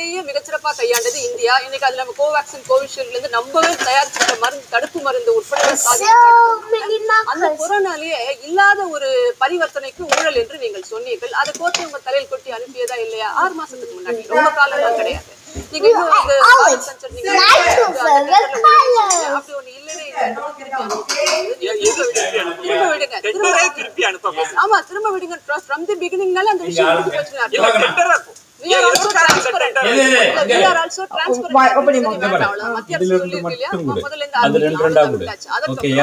உலகத்திலேயே மிகச்சிறப்பா கையாண்டது இந்தியா. இன்னைக்கு அதுல நம்ம கோவேக்சின் கோவிஷீல்ட்ல இருந்து நம்பவே தயாரிச்சிருக்க மருந்து தடுப்பு மருந்து உட்பட. அந்த கொரோனாலேயே இல்லாத ஒரு பரிவர்த்தனைக்கு ஊழல் என்று நீங்கள் சொன்னீர்கள். அதை கோர்த்து உங்க தலையில் கொட்டி அனுப்பியதா இல்லையா? ஆறு மாசத்துக்கு முன்னாடி. ரொம்ப காலம் கிடையாது. நீங்க அப்படி ஒண்ணு. திரும்ப விடுங்க. ஆமா திரும்ப விடுங்க. ஃப்ரம் தி பிகினிங்னால அந்த விஷயம் முடிஞ்சு மத்திய அரசு. முதல்ல இருந்து